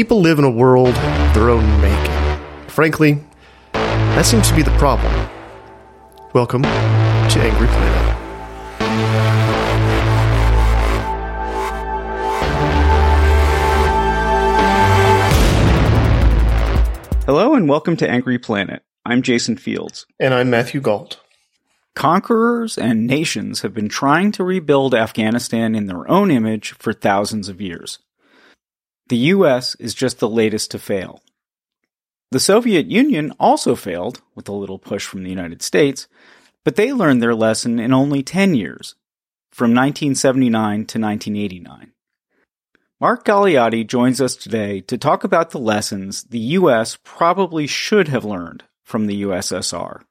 People live in a world of their own making. Frankly, that seems to be the problem. Welcome to Angry Planet. Hello and welcome to Angry Planet. I'm Jason Fields. And I'm Matthew Gault. Conquerors and nations have been trying to rebuild Afghanistan in their own image for thousands of years. The US is just the latest to fail. The Soviet Union also failed, with a little push from the United States, but they learned their lesson in only 10 years, from 1979 to 1989. Mark Galeotti joins us today to talk about the lessons the U.S. probably should have learned from the USSR.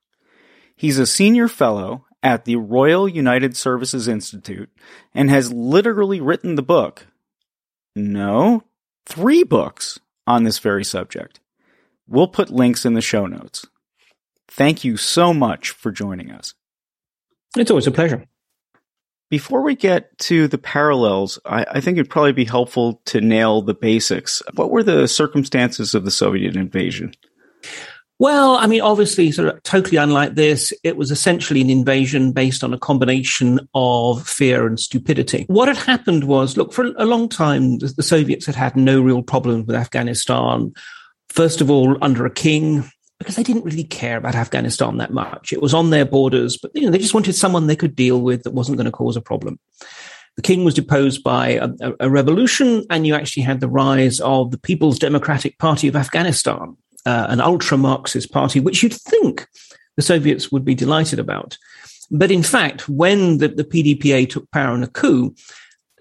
He's a senior fellow at the Royal United Services Institute and has literally written the book. No, three books on this very subject. We'll put links in the show notes. Thank you so much for joining us. It's always a pleasure. Before we get to the parallels, I, I, think it'd probably be helpful to nail the basics. What were the circumstances of the Soviet invasion? Well, I mean, obviously, sort of totally unlike this, it was essentially an invasion based on a combination of fear and stupidity. What had happened was, look, for a long time, the Soviets had had no real problems with Afghanistan. First of all, under a king, because they didn't really care about Afghanistan that much. It was on their borders, but you know, they just wanted someone they could deal with that wasn't going to cause a problem. The king was deposed by a, a revolution, and you actually had the rise of the People's Democratic Party of Afghanistan, uh, an ultra Marxist party, which you'd think the Soviets would be delighted about. But in fact, when the, the PDPA took power in a coup,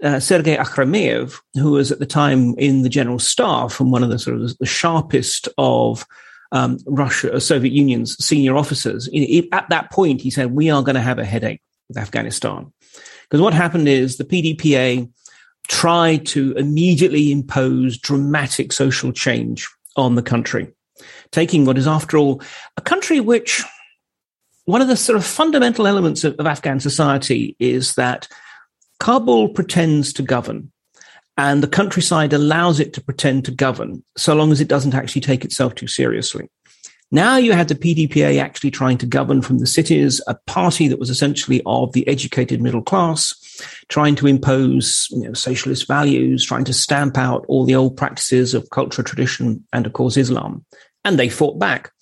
uh, Sergei Akhromeyev, who was at the time in the general staff and one of the sort of the sharpest of um, Russia, uh, Soviet Union's senior officers. At that point, he said, "We are going to have a headache with Afghanistan," because what happened is the PDPA tried to immediately impose dramatic social change on the country, taking what is, after all, a country which one of the sort of fundamental elements of, of Afghan society is that Kabul pretends to govern and the countryside allows it to pretend to govern so long as it doesn't actually take itself too seriously. Now you had the PDPA actually trying to govern from the cities, a party that was essentially of the educated middle class, trying to impose you know, socialist values, trying to stamp out all the old practices of culture, tradition, and of course Islam. And they fought back.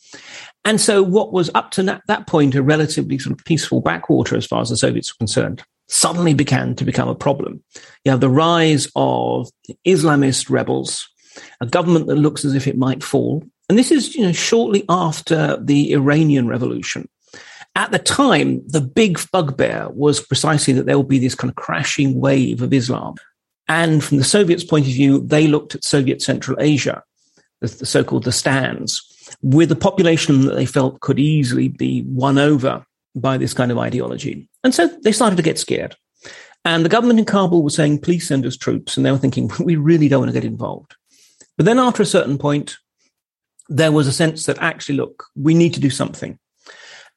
And so what was up to that point a relatively sort of peaceful backwater as far as the Soviets were concerned suddenly began to become a problem. You have the rise of Islamist rebels, a government that looks as if it might fall. And this is, you know, shortly after the Iranian revolution. At the time, the big bugbear was precisely that there will be this kind of crashing wave of Islam. And from the Soviets' point of view, they looked at Soviet Central Asia, the, the so-called the Stans, with a population that they felt could easily be won over by this kind of ideology. And so they started to get scared. And the government in Kabul was saying, please send us troops. And they were thinking, we really don't want to get involved. But then after a certain point, there was a sense that actually, look, we need to do something.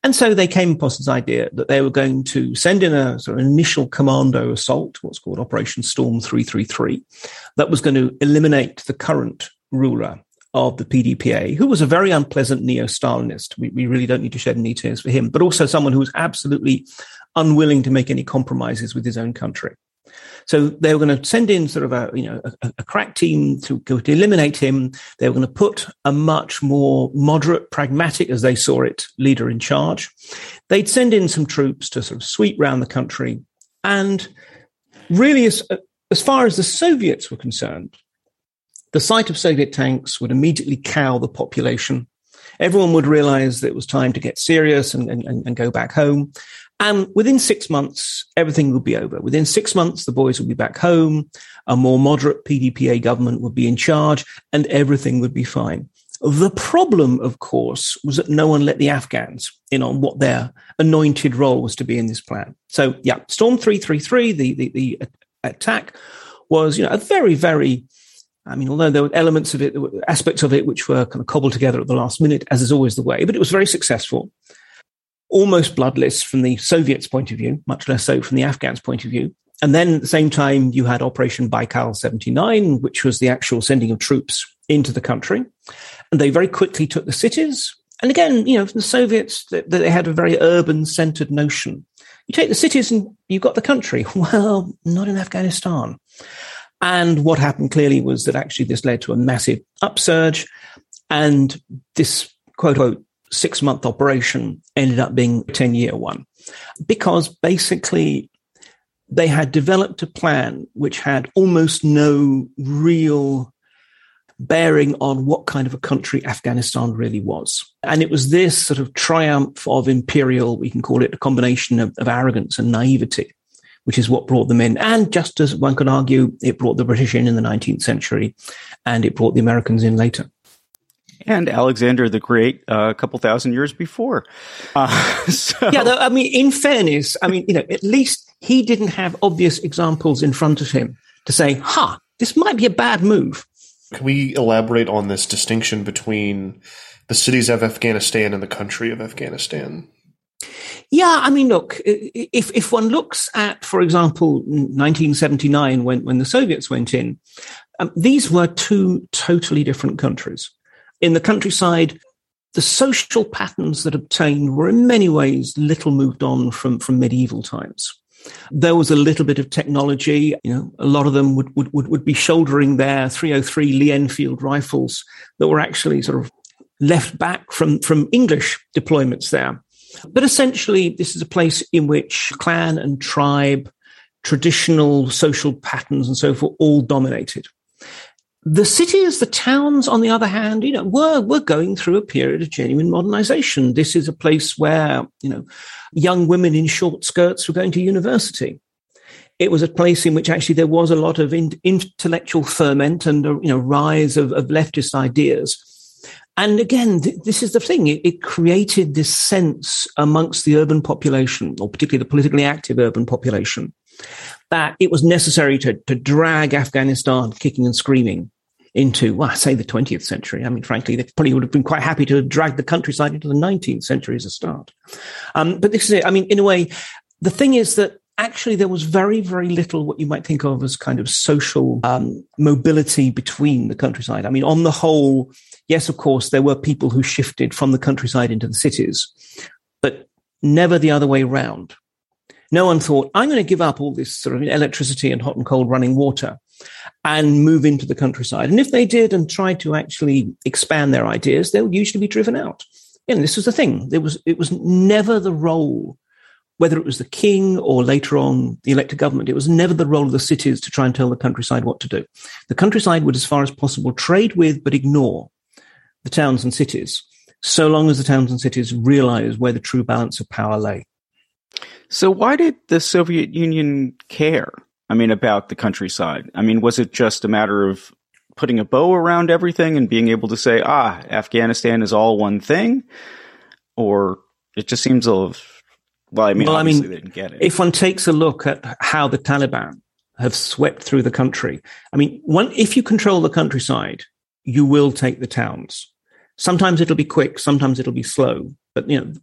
And so they came upon this idea that they were going to send in a sort of initial commando assault, what's called Operation Storm 333, that was going to eliminate the current ruler of the PDPA, who was a very unpleasant neo Stalinist. We, we, really don't need to shed any tears for him, but also someone who was absolutely unwilling to make any compromises with his own country. So they were going to send in sort of a, you know, a, a crack team to to eliminate him. They were going to put a much more moderate, pragmatic, as they saw it, leader in charge. They'd send in some troops to sort of sweep round the country. And really, as, as far as the Soviets were concerned, The sight of Soviet tanks would immediately cow the population. Everyone would realize that it was time to get serious and, and, and go back home. And within six months, everything would be over. Within six months, the boys would be back home. A more moderate PDPA government would be in charge and everything would be fine. The problem, of course, was that no one let the Afghans in on what their anointed role was to be in this plan. So, yeah, Storm 333, the, the, the attack was, you know, a very, very I mean, although there were elements of it, aspects of it, which were kind of cobbled together at the last minute, as is always the way, but it was very successful almost bloodless from the Soviets' point of view, much less so from the Afghans' point of view. And then at the same time, you had Operation Baikal 79, which was the actual sending of troops into the country. And they very quickly took the cities. And again, you know, the Soviets, they had a very urban centered notion. You take the cities and you've got the country. Well, not in Afghanistan. And what happened clearly was that actually this led to a massive upsurge. And this quote unquote six month operation ended up being a 10 year one because basically they had developed a plan which had almost no real bearing on what kind of a country Afghanistan really was. And it was this sort of triumph of imperial, we can call it a combination of, of arrogance and naivety, which is what brought them in. And just as one could argue, it brought the British in in the 19th century and it brought the Americans in later and Alexander the Great uh, a couple thousand years before. Uh, so. Yeah, I mean, in fairness, I mean, you know, at least he didn't have obvious examples in front of him to say, "Ha, huh, this might be a bad move." Can we elaborate on this distinction between the cities of Afghanistan and the country of Afghanistan? Yeah, I mean, look, if if one looks at, for example, 1979 when when the Soviets went in, um, these were two totally different countries in the countryside, the social patterns that obtained were in many ways little moved on from, from medieval times. There was a little bit of technology. You know, a lot of them would, would, would, would be shouldering their 303 Lee Enfield rifles that were actually sort of left back from, from English deployments there. But essentially, this is a place in which clan and tribe, traditional social patterns and so forth all dominated. The cities, the towns, on the other hand, you know, were, were going through a period of genuine modernization. This is a place where, you know, young women in short skirts were going to university. It was a place in which actually there was a lot of in, intellectual ferment and, a, you know, rise of, of leftist ideas. And again, th- this is the thing. It, it, created this sense amongst the urban population, or particularly the politically active urban population, that it was necessary to, to drag Afghanistan kicking and screaming into, well, I say the 20th century. I mean, frankly, they probably would have been quite happy to drag the countryside into the 19th century as a start. Um, but this is it. I mean, in a way, the thing is that actually there was very, very little what you might think of as kind of social um, mobility between the countryside. I mean, on the whole, yes, of course, there were people who shifted from the countryside into the cities, but never the other way round. No one thought, I'm going to give up all this sort of electricity and hot and cold running water and move into the countryside. And if they did and tried to actually expand their ideas, they would usually be driven out. And this was the thing. There was, it was never the role, whether it was the king or later on the elected government, it was never the role of the cities to try and tell the countryside what to do. The countryside would, as far as possible, trade with but ignore the towns and cities, so long as the towns and cities realize where the true balance of power lay. So why did the Soviet Union care? I mean, about the countryside? I mean, was it just a matter of putting a bow around everything and being able to say, ah, Afghanistan is all one thing? Or it just seems a little, well, I mean, well, I mean, they didn't get it. If one takes a look at how the Taliban have swept through the country, I mean, one, if you control the countryside, you will take the towns. Sometimes it'll be quick, sometimes it'll be slow, but you know,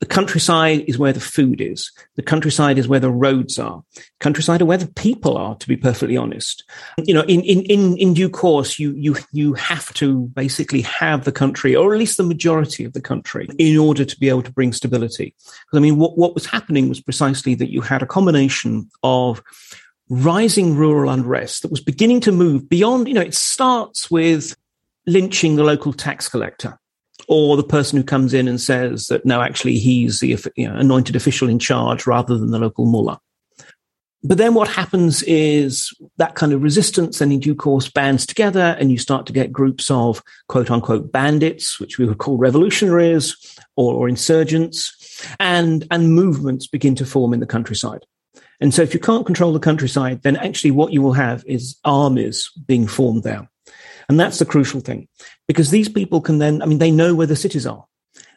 the countryside is where the food is. The countryside is where the roads are. Countryside are where the people are, to be perfectly honest. You know, in, in, in, in due course, you, you, you have to basically have the country, or at least the majority of the country, in order to be able to bring stability. Because I mean, what, what was happening was precisely that you had a combination of rising rural unrest that was beginning to move beyond, you know, it starts with lynching the local tax collector or the person who comes in and says that no, actually he's the you know, anointed official in charge rather than the local mullah. but then what happens is that kind of resistance then in due course bands together and you start to get groups of quote unquote bandits, which we would call revolutionaries or, or insurgents, and, and movements begin to form in the countryside. And so if you can't control the countryside, then actually what you will have is armies being formed there. And that's the crucial thing because these people can then, I mean, they know where the cities are.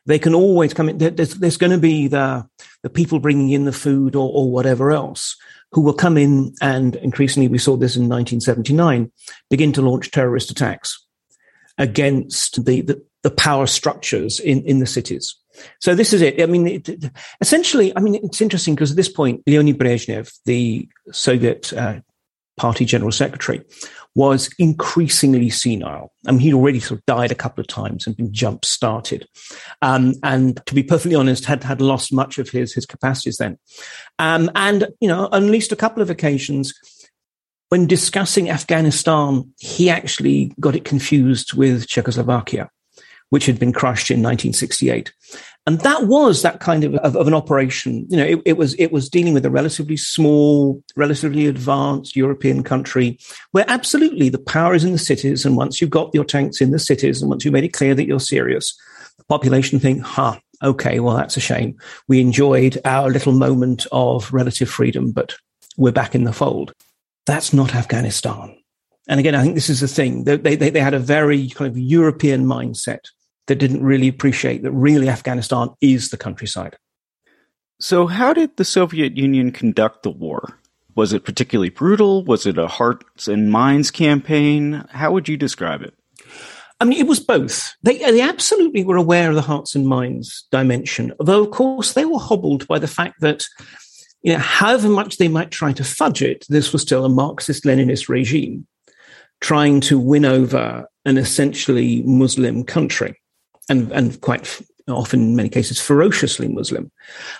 They can always come in. There's, there's going to be the, the people bringing in the food or, or whatever else who will come in and increasingly, we saw this in 1979, begin to launch terrorist attacks against the, the, the power structures in, in the cities. So this is it. I mean, it, essentially, I mean, it's interesting because at this point, Leonid Brezhnev, the Soviet uh, party general secretary, was increasingly senile. I mean, he'd already sort of died a couple of times and been jump started. Um, and to be perfectly honest, had, had lost much of his, his capacities then. Um, and, you know, on at least a couple of occasions, when discussing Afghanistan, he actually got it confused with Czechoslovakia, which had been crushed in 1968. And that was that kind of, of, of an operation. You know, it, it, was, it was dealing with a relatively small, relatively advanced European country where absolutely the power is in the cities. And once you've got your tanks in the cities and once you've made it clear that you're serious, the population think, ha, huh, okay, well, that's a shame. We enjoyed our little moment of relative freedom, but we're back in the fold. That's not Afghanistan. And again, I think this is the thing. They, they, they had a very kind of European mindset that didn't really appreciate that really Afghanistan is the countryside. So, how did the Soviet Union conduct the war? Was it particularly brutal? Was it a hearts and minds campaign? How would you describe it? I mean, it was both. They, they absolutely were aware of the hearts and minds dimension, although, of course, they were hobbled by the fact that, you know, however much they might try to fudge it, this was still a Marxist Leninist regime trying to win over an essentially Muslim country and, and quite often in many cases ferociously Muslim.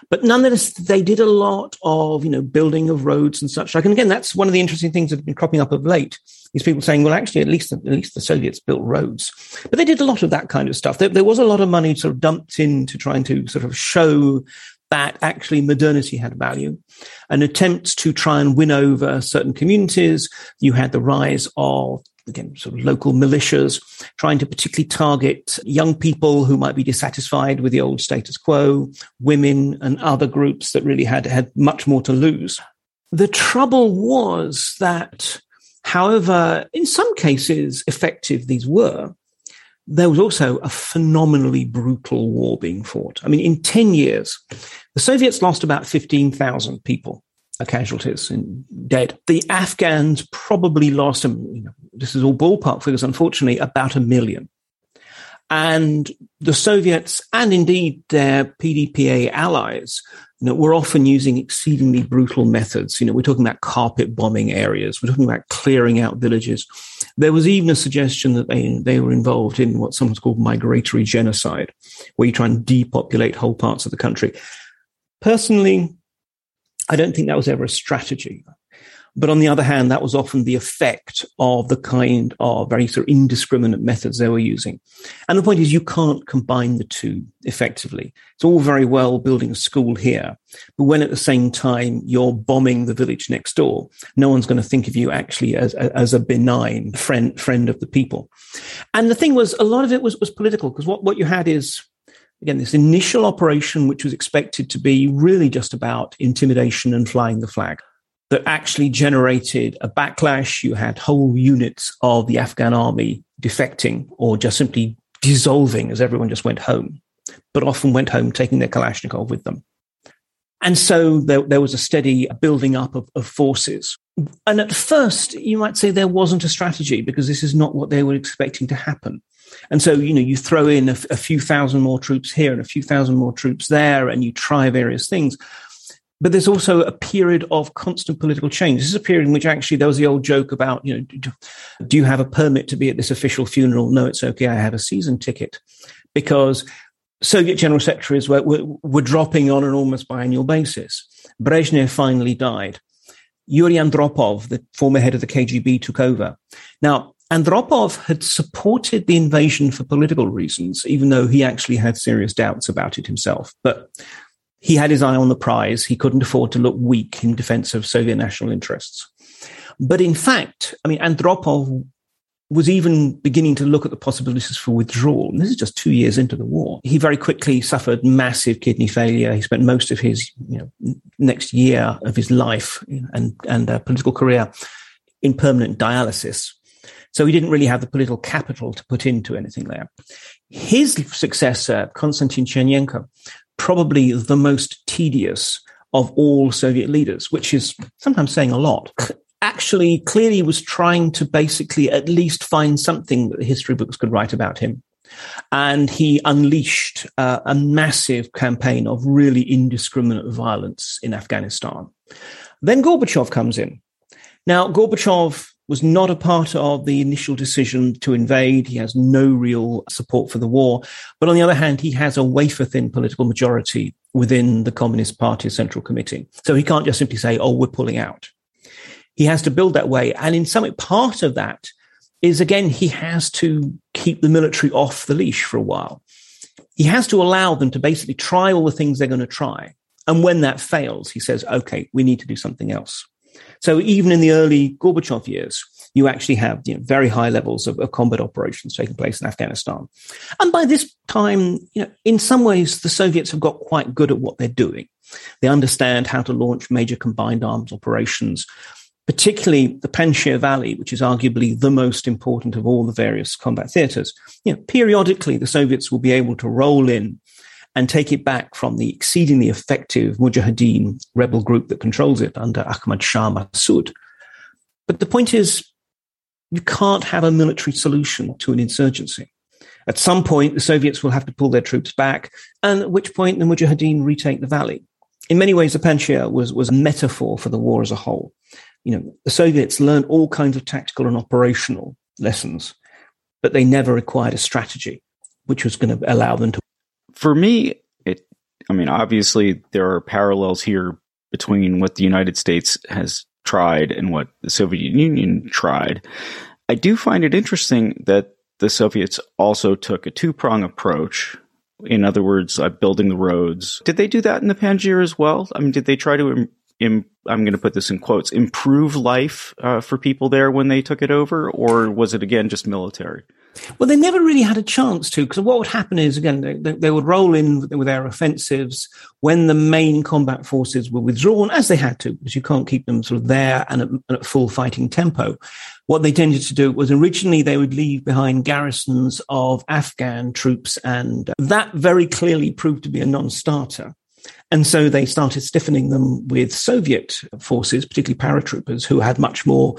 But nonetheless, they did a lot of, you know, building of roads and such like. And again, that's one of the interesting things that have been cropping up of late. These people saying, well, actually, at least, at least the Soviets built roads. But they did a lot of that kind of stuff. There, there was a lot of money sort of dumped into trying to sort of show that actually modernity had value. An attempt to try and win over certain communities. You had the rise of again, sort of local militias, trying to particularly target young people who might be dissatisfied with the old status quo, women and other groups that really had, had much more to lose. The trouble was that, however, in some cases effective these were, there was also a phenomenally brutal war being fought. I mean, in 10 years, the Soviets lost about 15,000 people casualties and dead. The Afghans probably lost, um, you know, this is all ballpark figures, unfortunately, about a million. And the Soviets and indeed their PDPA allies you know, were often using exceedingly brutal methods. You know, we're talking about carpet bombing areas. We're talking about clearing out villages. There was even a suggestion that they, they were involved in what someone's called migratory genocide, where you try and depopulate whole parts of the country. Personally, I don't think that was ever a strategy. But on the other hand, that was often the effect of the kind of very sort of indiscriminate methods they were using. And the point is, you can't combine the two effectively. It's all very well building a school here, but when at the same time you're bombing the village next door, no one's going to think of you actually as, as a benign friend, friend of the people. And the thing was, a lot of it was, was political because what, what you had is again, this initial operation, which was expected to be really just about intimidation and flying the flag, that actually generated a backlash. You had whole units of the Afghan army defecting or just simply dissolving as everyone just went home, but often went home taking their Kalashnikov with them. And so there, there was a steady building up of, of forces. And at first, you might say there wasn't a strategy because this is not what they were expecting to happen. And so, you know, you throw in a, a few thousand more troops here and a few thousand more troops there, and you try various things. But there's also a period of constant political change. This is a period in which actually there was the old joke about, you know, do, you have a permit to be at this official funeral? No, it's okay. I have a season ticket because Soviet general secretaries were, were, were dropping on an almost biannual basis. Brezhnev finally died. Yuri Andropov, the former head of the KGB, took over. Now, Andropov had supported the invasion for political reasons, even though he actually had serious doubts about it himself. But he had his eye on the prize. He couldn't afford to look weak in defense of Soviet national interests. But in fact, I mean, Andropov was even beginning to look at the possibilities for withdrawal. And this is just two years into the war. He very quickly suffered massive kidney failure. He spent most of his you know, next year of his life and, and uh, political career in permanent dialysis. So he didn't really have the political capital to put into anything there. His successor, Konstantin Chernenko, probably the most tedious of all Soviet leaders, which is sometimes saying a lot actually clearly was trying to basically at least find something that the history books could write about him. And he unleashed uh, a massive campaign of really indiscriminate violence in Afghanistan. Then Gorbachev comes in. Now, Gorbachev was not a part of the initial decision to invade. He has no real support for the war. But on the other hand, he has a wafer thin political majority within the Communist Party Central Committee. So he can't just simply say, oh, we're pulling out. He has to build that way. And in some part of that is again, he has to keep the military off the leash for a while. He has to allow them to basically try all the things they're going to try. And when that fails, he says, okay, we need to do something else. So even in the early Gorbachev years, you actually have you know, very high levels of, of, combat operations taking place in Afghanistan. And by this time, you know, in some ways, the Soviets have got quite good at what they're doing. They understand how to launch major combined arms operations particularly the Panjshir Valley, which is arguably the most important of all the various combat theaters. You know, periodically, the Soviets will be able to roll in and take it back from the exceedingly effective Mujahideen rebel group that controls it under Ahmad Shah Massoud. But the point is, you can't have a military solution to an insurgency. At some point, the Soviets will have to pull their troops back, and at which point the Mujahideen retake the valley. In many ways, the Panjshir was, was a metaphor for the war as a whole you know, the Soviets learned all kinds of tactical and operational lessons, but they never acquired a strategy which was going to allow them to. For me, it, I mean, obviously there are parallels here between what the United States has tried and what the Soviet Union tried. I do find it interesting that the Soviets also took a two prong approach. In other words, uh, building the roads. Did they do that in the Panjshir as well? I mean, did they try to I'm going to put this in quotes, improve life uh, for people there when they took it over, or was it again just military? Well, they never really had a chance to, because what would happen is again they, they, would roll in with their offensives when the main combat forces were withdrawn, as they had to, because you can't keep them sort of there and at, at full fighting tempo. What they tended to do was originally they would leave behind garrisons of Afghan troops, and that very clearly proved to be a non-starter. And so they started stiffening them with Soviet forces, particularly paratroopers, who had much more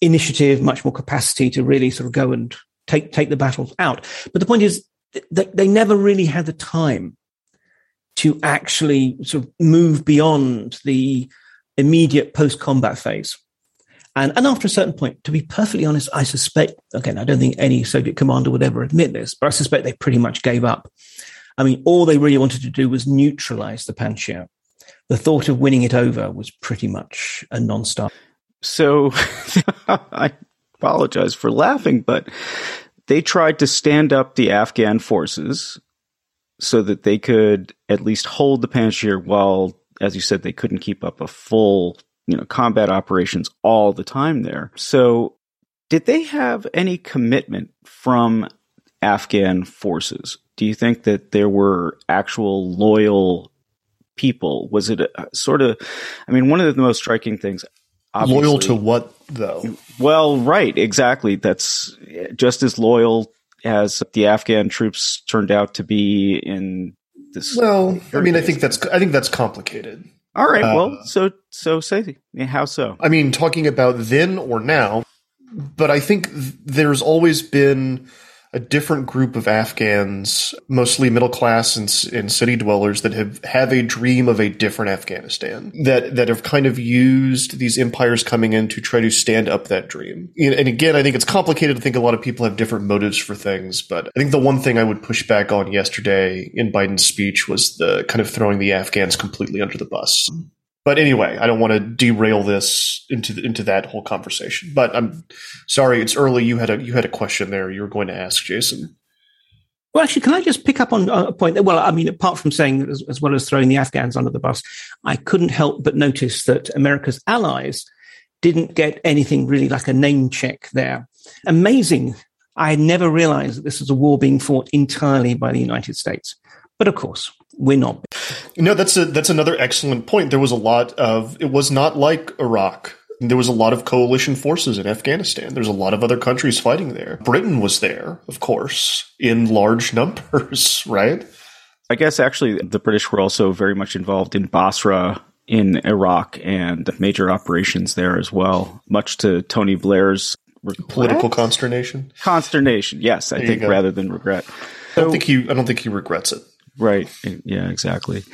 initiative, much more capacity to really sort of go and take, take the battles out. But the point is, that they never really had the time to actually sort of move beyond the immediate post combat phase. And, and after a certain point, to be perfectly honest, I suspect, again, I don't think any Soviet commander would ever admit this, but I suspect they pretty much gave up. I mean, all they really wanted to do was neutralize the Panjshir. The thought of winning it over was pretty much a non-starter. So I apologize for laughing, but they tried to stand up the Afghan forces so that they could at least hold the Panjshir while, as you said, they couldn't keep up a full, you know, combat operations all the time there. So did they have any commitment from Afghan forces? Do you think that there were actual loyal people? Was it a, sort of, I mean, one of the most striking things. Loyal to what, though? Well, right, exactly. That's just as loyal as the Afghan troops turned out to be in this. Well, I mean, I think that's I think that's complicated. All right. Uh, well, so so say how so? I mean, talking about then or now, but I think there's always been a different group of Afghans, mostly middle class and, and, city dwellers, that have have a dream of a different Afghanistan. That that have kind of used these empires coming in to try to stand up that dream. And again, I think it's complicated. I think a lot of people have different motives for things, but I think the one thing I would push back on yesterday in Biden's speech was the kind of throwing the Afghans completely under the bus. But anyway, I don't want to derail this into the, into that whole conversation. But I'm sorry, it's early. You had a you had a question there. You were going to ask Jason. Well, actually, can I just pick up on uh, a point? That, Well, I mean, apart from saying as, as, well as throwing the Afghans under the bus, I couldn't help but notice that America's allies didn't get anything really like a name check there. Amazing. I had never realized that this was a war being fought entirely by the United States. But of course, we're not. No, that's a that's another excellent point. There was a lot of it was not like Iraq there was a lot of coalition forces in Afghanistan. There's a lot of other countries fighting there. Britain was there, of course, in large numbers, right? I guess actually the British were also very much involved in Basra in Iraq and major operations there as well, much to Tony Blair's regret? political consternation. Consternation, yes, I there think rather than regret. I don't think he I don't think he regrets it. Right. Yeah, exactly.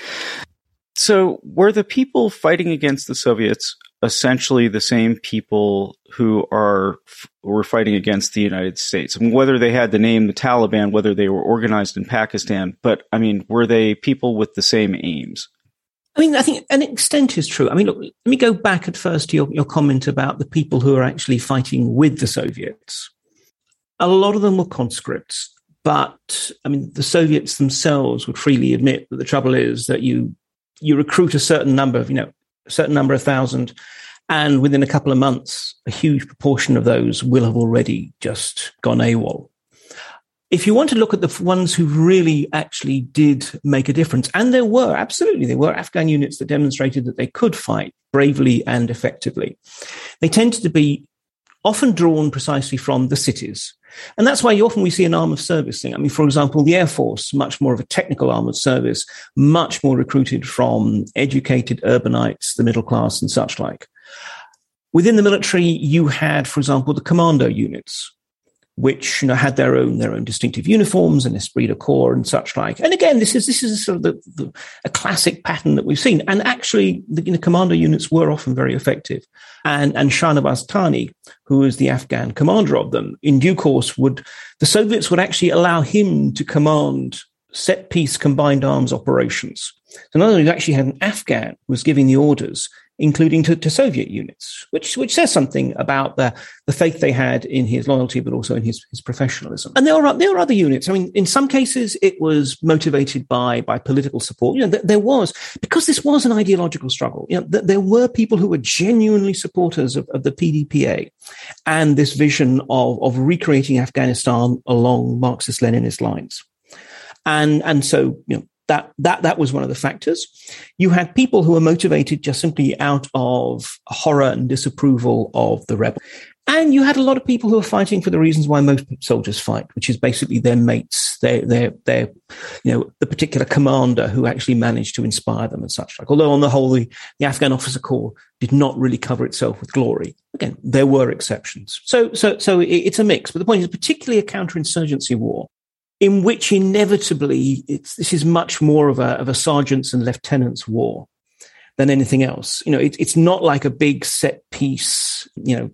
So, were the people fighting against the Soviets essentially the same people who are were fighting against the United States. I mean, whether they had the name the Taliban, whether they were organized in Pakistan, but I mean, were they people with the same aims? I mean, I think an extent is true. I mean, look, let me go back at first to your, your comment about the people who are actually fighting with the Soviets. A lot of them were conscripts, but I mean, the Soviets themselves would freely admit that the trouble is that you you recruit a certain number of, you know, a certain number of thousand. And within a couple of months, a huge proportion of those will have already just gone AWOL. If you want to look at the ones who really actually did make a difference, and there were, absolutely, there were Afghan units that demonstrated that they could fight bravely and effectively. They tended to be often drawn precisely from the cities. And that's why you often we see an arm of service thing. I mean, for example, the Air Force, much more of a technical arm of service, much more recruited from educated urbanites, the middle class and such like. Within the military, you had, for example, the commando units, which you know had their own their own distinctive uniforms and esprit de corps and such like. And again, this is this is sort of the, the, a classic pattern that we've seen. And actually, the you know, commando units were often very effective. And and Shahnawaz Tanai, who was the Afghan commander of them, in due course would the Soviets would actually allow him to command set piece combined arms operations. So not only actually had an Afghan was giving the orders, including to, to, Soviet units, which which says something about the, the faith they had in his loyalty, but also in his, his professionalism. And there are there are other units. I mean, in some cases, it was motivated by by political support. You know, th- there was because this was an ideological struggle. You know, th- there were people who were genuinely supporters of, of the PDPA and this vision of of recreating Afghanistan along Marxist-Leninist lines. And and so you know that that that was one of the factors. You had people who were motivated just simply out of horror and disapproval of the rebel. And you had a lot of people who were fighting for the reasons why most soldiers fight, which is basically their mates, their, their, their, you know, the particular commander who actually managed to inspire them and such like. Although on the whole, the, the Afghan officer corps did not really cover itself with glory. Again, there were exceptions. So, so, so it's a mix. But the point is, particularly a counterinsurgency war, in which inevitably this is much more of a, of a sergeants and lieutenants war than anything else. You know, it, it's not like a big set piece, you know,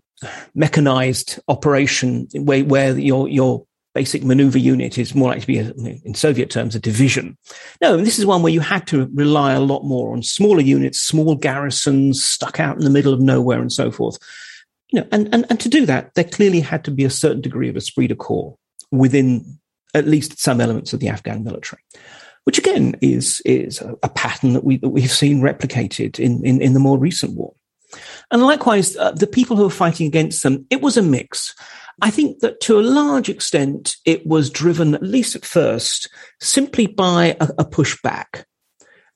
mechanized operation where, where your, your basic maneuver unit is more likely to be, a, in Soviet terms, a division. No, this is one where you had to rely a lot more on smaller units, small garrisons stuck out in the middle of nowhere and so forth. You know, and, and, and to do that, there clearly had to be a certain degree of esprit de corps within at least some elements of the Afghan military, which again is is a, pattern that we that we've seen replicated in in, in the more recent war. And likewise, uh, the people who were fighting against them, it was a mix. I think that to a large extent, it was driven, at least at first, simply by a, a pushback,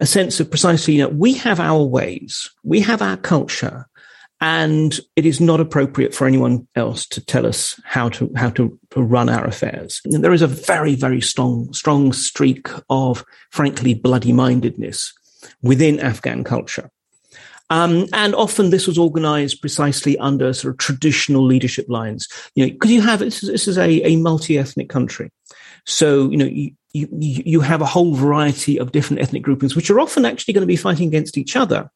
a sense of precisely, you know, we have our ways, we have our culture, and it is not appropriate for anyone else to tell us how to how to, run our affairs. And there is a very very strong strong streak of frankly bloody mindedness within Afghan culture. Um, and often this was organized precisely under sort of traditional leadership lines, you know, because you have, this is, this is a, a multi-ethnic country. So, you know, you, you, you have a whole variety of different ethnic groupings, which are often actually going to be fighting against each other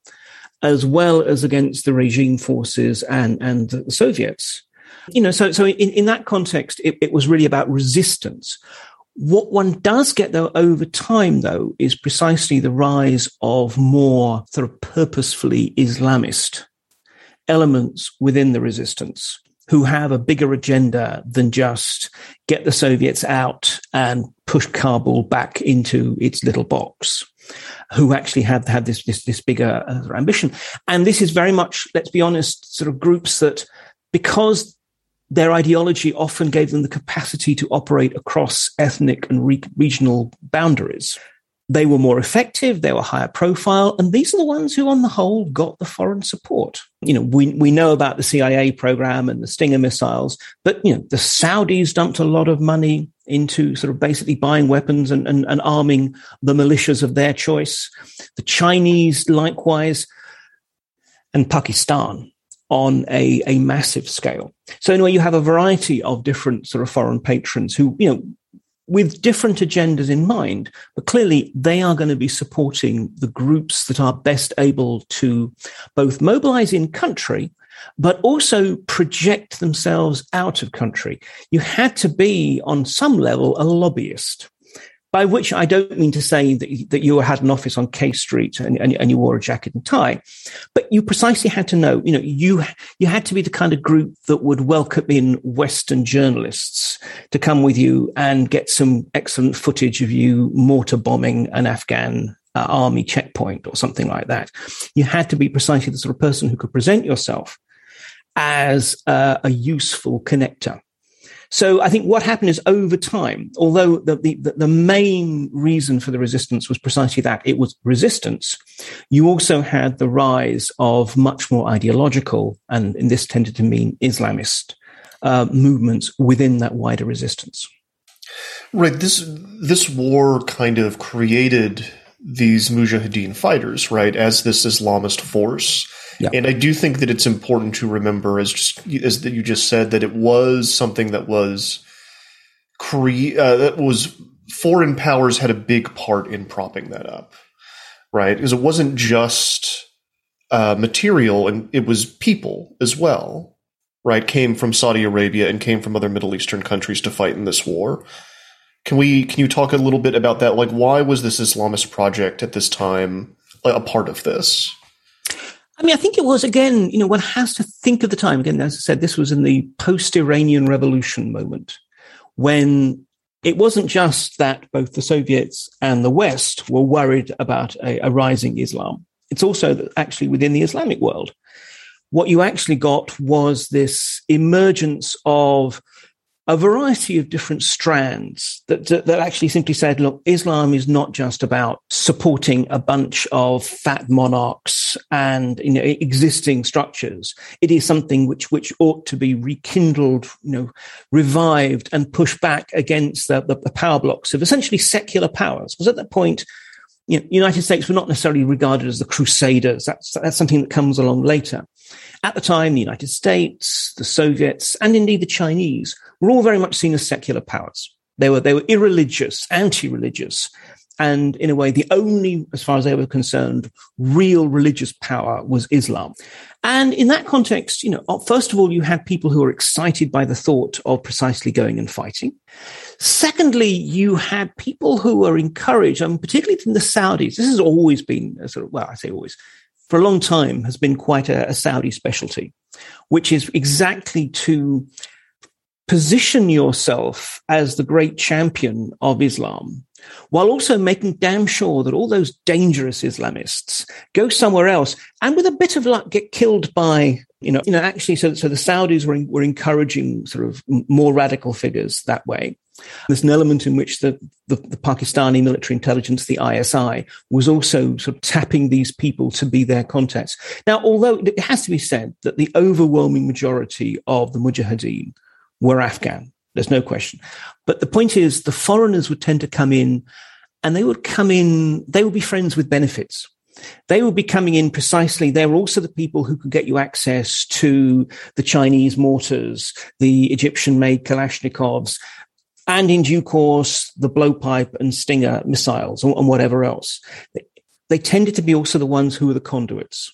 as well as against the regime forces and, and the Soviets. You know, so, so in, in that context, it, it was really about resistance. What one does get though over time though is precisely the rise of more sort of purposefully Islamist elements within the resistance. Who have a bigger agenda than just get the Soviets out and push Kabul back into its little box who actually have had this this, this bigger uh, ambition. And this is very much, let's be honest, sort of groups that because their ideology often gave them the capacity to operate across ethnic and re- regional boundaries. They were more effective, they were higher profile, and these are the ones who, on the whole, got the foreign support. You know, we, we know about the CIA program and the Stinger missiles, but, you know, the Saudis dumped a lot of money into sort of basically buying weapons and, and, and arming the militias of their choice. The Chinese, likewise, and Pakistan on a, a massive scale. So anyway, you have a variety of different sort of foreign patrons who, you know, with different agendas in mind, but clearly they are going to be supporting the groups that are best able to both mobilize in country, but also project themselves out of country. You had to be on some level a lobbyist by which I don't mean to say that, that you had an office on K Street and, and, and, you wore a jacket and tie, but you precisely had to know, you know, you, you had to be the kind of group that would welcome in Western journalists to come with you and get some excellent footage of you mortar bombing an Afghan uh, army checkpoint or something like that. You had to be precisely the sort of person who could present yourself as uh, a useful connector. So I think what happened is over time, although the, the, the main reason for the resistance was precisely that it was resistance, you also had the rise of much more ideological, and in this tended to mean Islamist uh, movements within that wider resistance. Right. This this war kind of created these mujahideen fighters, right, as this Islamist force yeah. And I do think that it's important to remember, as just as that you just said, that it was something that was cre- uh, that was foreign powers had a big part in propping that up, right? Because it wasn't just uh, material, and it was people as well, right? Came from Saudi Arabia and came from other Middle Eastern countries to fight in this war. Can we? Can you talk a little bit about that? Like, why was this Islamist project at this time a part of this? I mean, I think it was again, you know, one has to think of the time. Again, as I said, this was in the post Iranian revolution moment when it wasn't just that both the Soviets and the West were worried about a, a rising Islam. It's also that actually within the Islamic world, what you actually got was this emergence of a variety of different strands that, that, that, actually simply said, look, Islam is not just about supporting a bunch of fat monarchs and you know, existing structures. It is something which, which ought to be rekindled, you know, revived and pushed back against the, the, the power blocks of essentially secular powers. Because at that point, you know, United States were not necessarily regarded as the crusaders. That's, that's something that comes along later. At the time, the United States, the Soviets, and indeed the Chinese were all very much seen as secular powers. They were, they were irreligious, anti-religious. And in a way, the only, as far as they were concerned, real religious power was Islam. And in that context, you know, uh, first of all, you had people who were excited by the thought of precisely going and fighting. Secondly, you had people who were encouraged, and particularly from the Saudis. This has always been a sort of, well, I say always, for a long time has been quite a, a Saudi specialty, which is exactly to position yourself as the great champion of Islam while also making damn sure that all those dangerous Islamists go somewhere else and with a bit of luck get killed by, you know, you know, actually, so, so the Saudis were, were encouraging sort of more radical figures that way. There's an element in which the, the, the, Pakistani military intelligence, the ISI, was also sort of tapping these people to be their contacts. Now, although it has to be said that the overwhelming majority of the Mujahideen were Afghan, there's no question. But the point is, the foreigners would tend to come in and they would come in, they would be friends with benefits. They would be coming in precisely. They were also the people who could get you access to the Chinese mortars, the Egyptian made Kalashnikovs, and in due course, the blowpipe and Stinger missiles and, and whatever else. They, they, tended to be also the ones who were the conduits.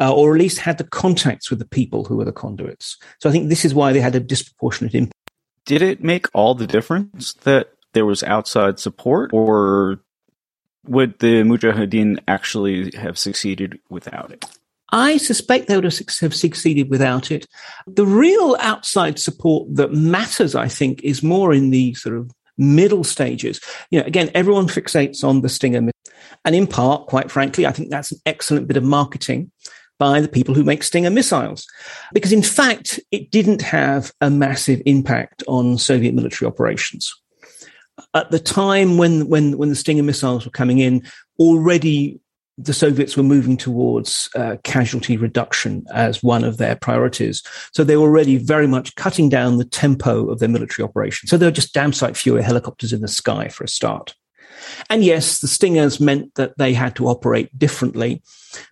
Uh, or at least had the contacts with the people who were the conduits. So I think this is why they had a disproportionate impact. Did it make all the difference that there was outside support, or would the Mujahideen actually have succeeded without it? I suspect they would have succeeded without it. The real outside support that matters, I think, is more in the sort of middle stages. You know, again, everyone fixates on the Stinger. And in part, quite frankly, I think that's an excellent bit of marketing by the people who make Stinger missiles. Because in fact, it didn't have a massive impact on Soviet military operations. At the time when, when, when the Stinger missiles were coming in, already the Soviets were moving towards uh, casualty reduction as one of their priorities. So they were already very much cutting down the tempo of their military operations. So there were just damn sight fewer helicopters in the sky for a start. And yes, the Stingers meant that they had to operate differently.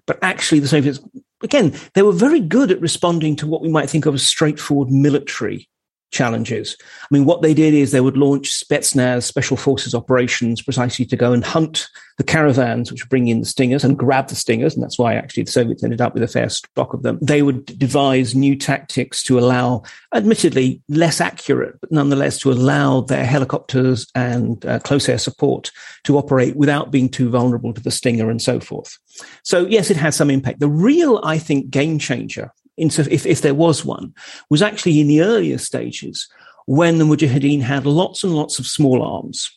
But actually, the Soviets, again, they were very good at responding to what we might think of as straightforward military challenges. I mean, what they did is they would launch Spetsnaz special forces operations precisely to go and hunt the caravans which would bring in the stingers and grab the stingers. And that's why actually the Soviets ended up with a fair stock of them. They would devise new tactics to allow, admittedly less accurate, but nonetheless to allow their helicopters and uh, close air support to operate without being too vulnerable to the stinger and so forth. So yes, it has some impact. The real, I think, game changer if, if there was one, was actually in the earlier stages when the Mujahideen had lots and lots of small arms.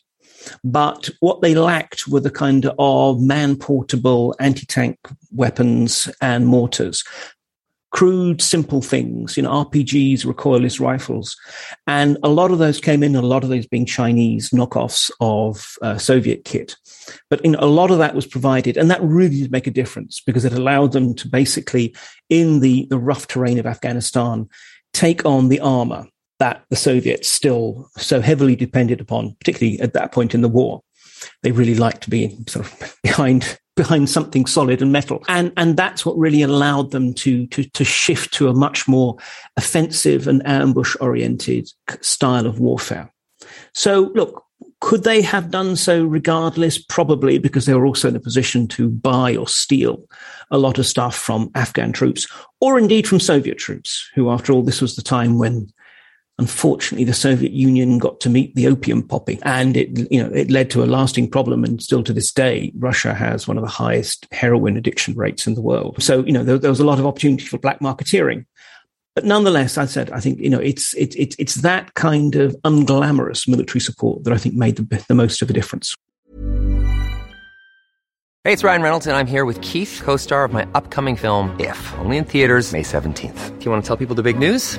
But what they lacked were the kind of man portable anti tank weapons and mortars crude, simple things, you know, RPGs, recoilless rifles. And a lot of those came in, a lot of those being Chinese knockoffs of uh, Soviet kit. But in, a lot of that was provided, and that really did make a difference because it allowed them to basically, in the, the rough terrain of Afghanistan, take on the armor that the Soviets still so heavily depended upon, particularly at that point in the war. They really liked to be sort of behind behind something solid and metal. And, and that's what really allowed them to, to, to shift to a much more offensive and ambush oriented style of warfare. So look, could they have done so regardless? Probably because they were also in a position to buy or steal a lot of stuff from Afghan troops or indeed from Soviet troops, who after all, this was the time when Unfortunately, the Soviet Union got to meet the opium poppy and it, you know, it led to a lasting problem. And still to this day, Russia has one of the highest heroin addiction rates in the world. So, you know, there, there was a lot of opportunity for black marketeering. But nonetheless, I said, I think, you know, it's, it's, it's, it's that kind of unglamorous military support that I think made the, the most of a difference. Hey, it's Ryan Reynolds, and I'm here with Keith, co star of my upcoming film, If, only in theaters, May 17th. Do you want to tell people the big news?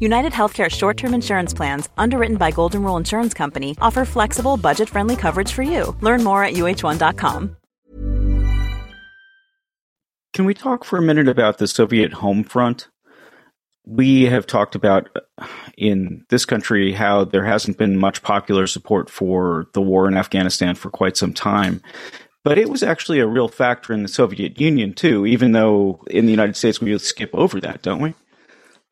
United Healthcare short term insurance plans, underwritten by Golden Rule Insurance Company, offer flexible, budget friendly coverage for you. Learn more at uhone.com. Can we talk for a minute about the Soviet home front? We have talked about uh, in this country how there hasn't been much popular support for the war in Afghanistan for quite some time. But it was actually a real factor in the Soviet Union, too, even though in the United States we skip over that, don't we?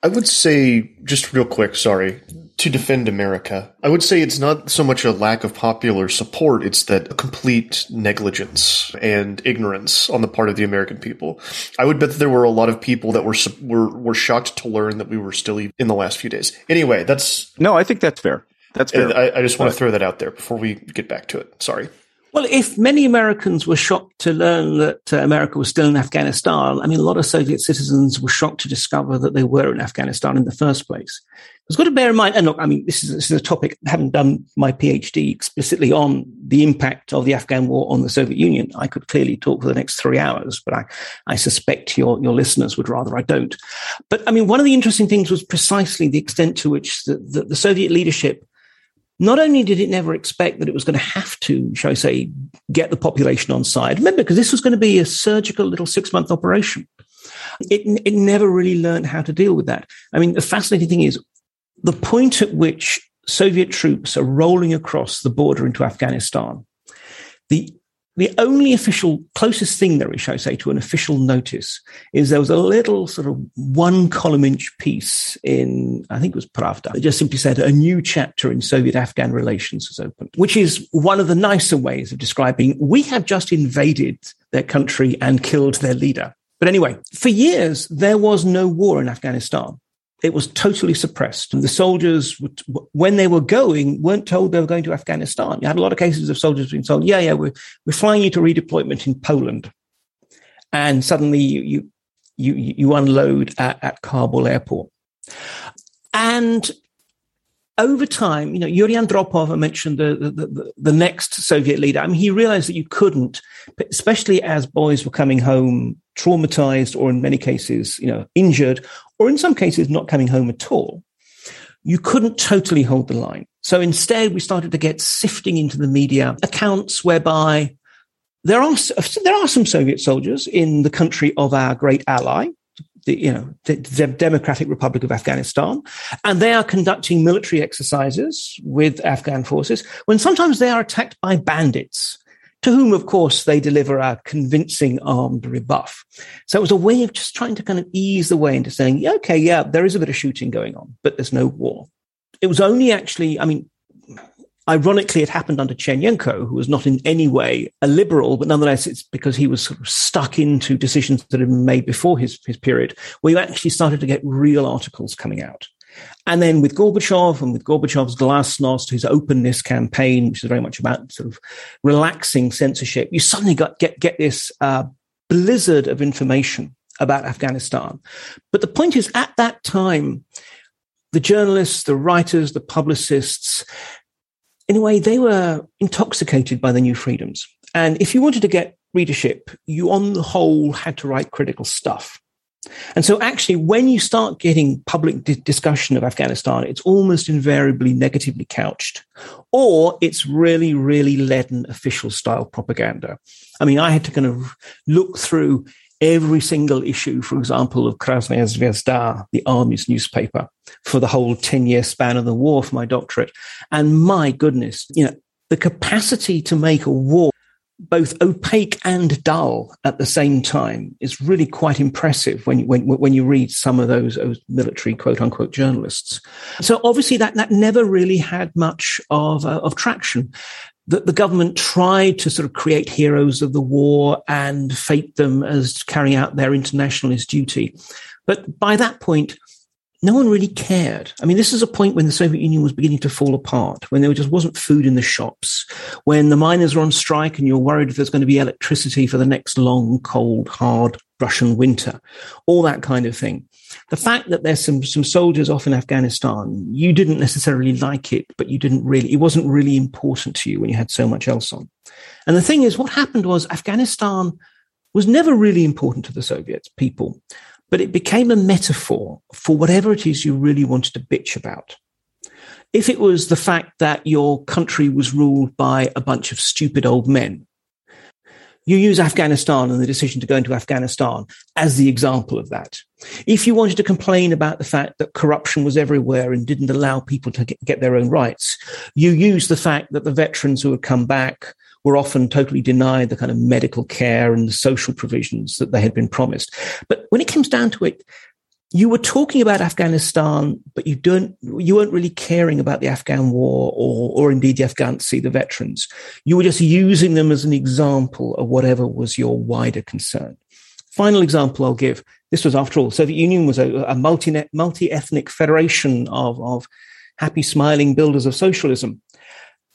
I would say, just real quick, sorry, to defend America, I would say it's not so much a lack of popular support, it's that a complete negligence and ignorance on the part of the American people. I would bet that there were a lot of people that were were, were shocked to learn that we were still in the last few days. Anyway, that's no, I think that's fair. That's fair. I, I just want to throw that out there before we get back to it. Sorry. Well, if many Americans were shocked to learn that uh, America was still in Afghanistan, I mean, a lot of Soviet citizens were shocked to discover that they were in Afghanistan in the first place. It's got to bear in mind, and look, I mean, this is, this is a topic I haven't done my PhD explicitly on the impact of the Afghan war on the Soviet Union. I could clearly talk for the next three hours, but I, I suspect your, your listeners would rather I don't. But I mean, one of the interesting things was precisely the extent to which the, the, the Soviet leadership not only did it never expect that it was going to have to, shall I say, get the population on side, remember, because this was going to be a surgical little six month operation. It, it never really learned how to deal with that. I mean, the fascinating thing is the point at which Soviet troops are rolling across the border into Afghanistan, the the only official, closest thing there is, shall I say, to an official notice is there was a little sort of one column inch piece in, I think it was Pravda, that just simply said a new chapter in Soviet Afghan relations has opened, which is one of the nicer ways of describing we have just invaded their country and killed their leader. But anyway, for years, there was no war in Afghanistan it was totally suppressed. And the soldiers, when they were going, weren't told they were going to Afghanistan. You had a lot of cases of soldiers being told, yeah, yeah, we're, we're flying you to redeployment in Poland. And suddenly you, you, you, you unload at, at Kabul airport. And over time, you know, Yuri Andropov, mentioned the, the, the, the, next Soviet leader. I mean, he realized that you couldn't, especially as boys were coming home traumatized or in many cases, you know, injured, or in some cases not coming home at all. You couldn't totally hold the line. So instead, we started to get sifting into the media accounts whereby there are, there are some Soviet soldiers in the country of our great ally, the, you know, the, the, Democratic Republic of Afghanistan, and they are conducting military exercises with Afghan forces when sometimes they are attacked by bandits, to whom, of course, they deliver a convincing armed rebuff. So it was a way of just trying to kind of ease the way into saying, yeah, okay, yeah, there is a bit of shooting going on, but there's no war. It was only actually, I mean, Ironically, it happened under Chernenko, who was not in any way a liberal, but nonetheless, it's because he was sort of stuck into decisions that had been made before his, his period, where you actually started to get real articles coming out. And then with Gorbachev and with Gorbachev's glasnost, his openness campaign, which is very much about sort of relaxing censorship, you suddenly got get get this uh, blizzard of information about Afghanistan. But the point is, at that time, the journalists, the writers, the publicists, in a way, they were intoxicated by the new freedoms. And if you wanted to get readership, you on the whole had to write critical stuff. And so actually, when you start getting public di- discussion of Afghanistan, it's almost invariably negatively couched, or it's really, really leaden official style propaganda. I mean, I had to kind of look through every single issue, for example, of Krasnaya Zvezda, the army's newspaper, for the whole 10 year span of the war for my doctorate. And my goodness, you know, the capacity to make a war both opaque and dull at the same time is really quite impressive when you, when, when you read some of those, those military quote unquote journalists. So obviously that, that never really had much of, uh, of traction that the government tried to sort of create heroes of the war and fete them as carrying out their internationalist duty. But by that point, no one really cared. I mean, this is a point when the Soviet Union was beginning to fall apart, when there just wasn't food in the shops, when the miners were on strike and you're worried if there's going to be electricity for the next long, cold, hard Russian winter, all that kind of thing. The fact that there's some, some soldiers off in Afghanistan, you didn't necessarily like it, but you didn't really, it wasn't really important to you when you had so much else on. And the thing is, what happened was Afghanistan was never really important to the Soviet people but it became a metaphor for whatever it is you really wanted to bitch about. If it was the fact that your country was ruled by a bunch of stupid old men, you use Afghanistan and the decision to go into Afghanistan as the example of that. If you wanted to complain about the fact that corruption was everywhere and didn't allow people to get, their own rights, you use the fact that the veterans who had come back were often totally denied the kind of medical care and the social provisions that they had been promised. But when it comes down to it, you were talking about Afghanistan, but you don't, you weren't really caring about the Afghan war or, or indeed the Afgantsy, the veterans. You were just using them as an example of whatever was your wider concern. Final example I'll give. This was, after all, Soviet Union was a, a multi, multi-ethnic federation of, of happy, smiling builders of socialism.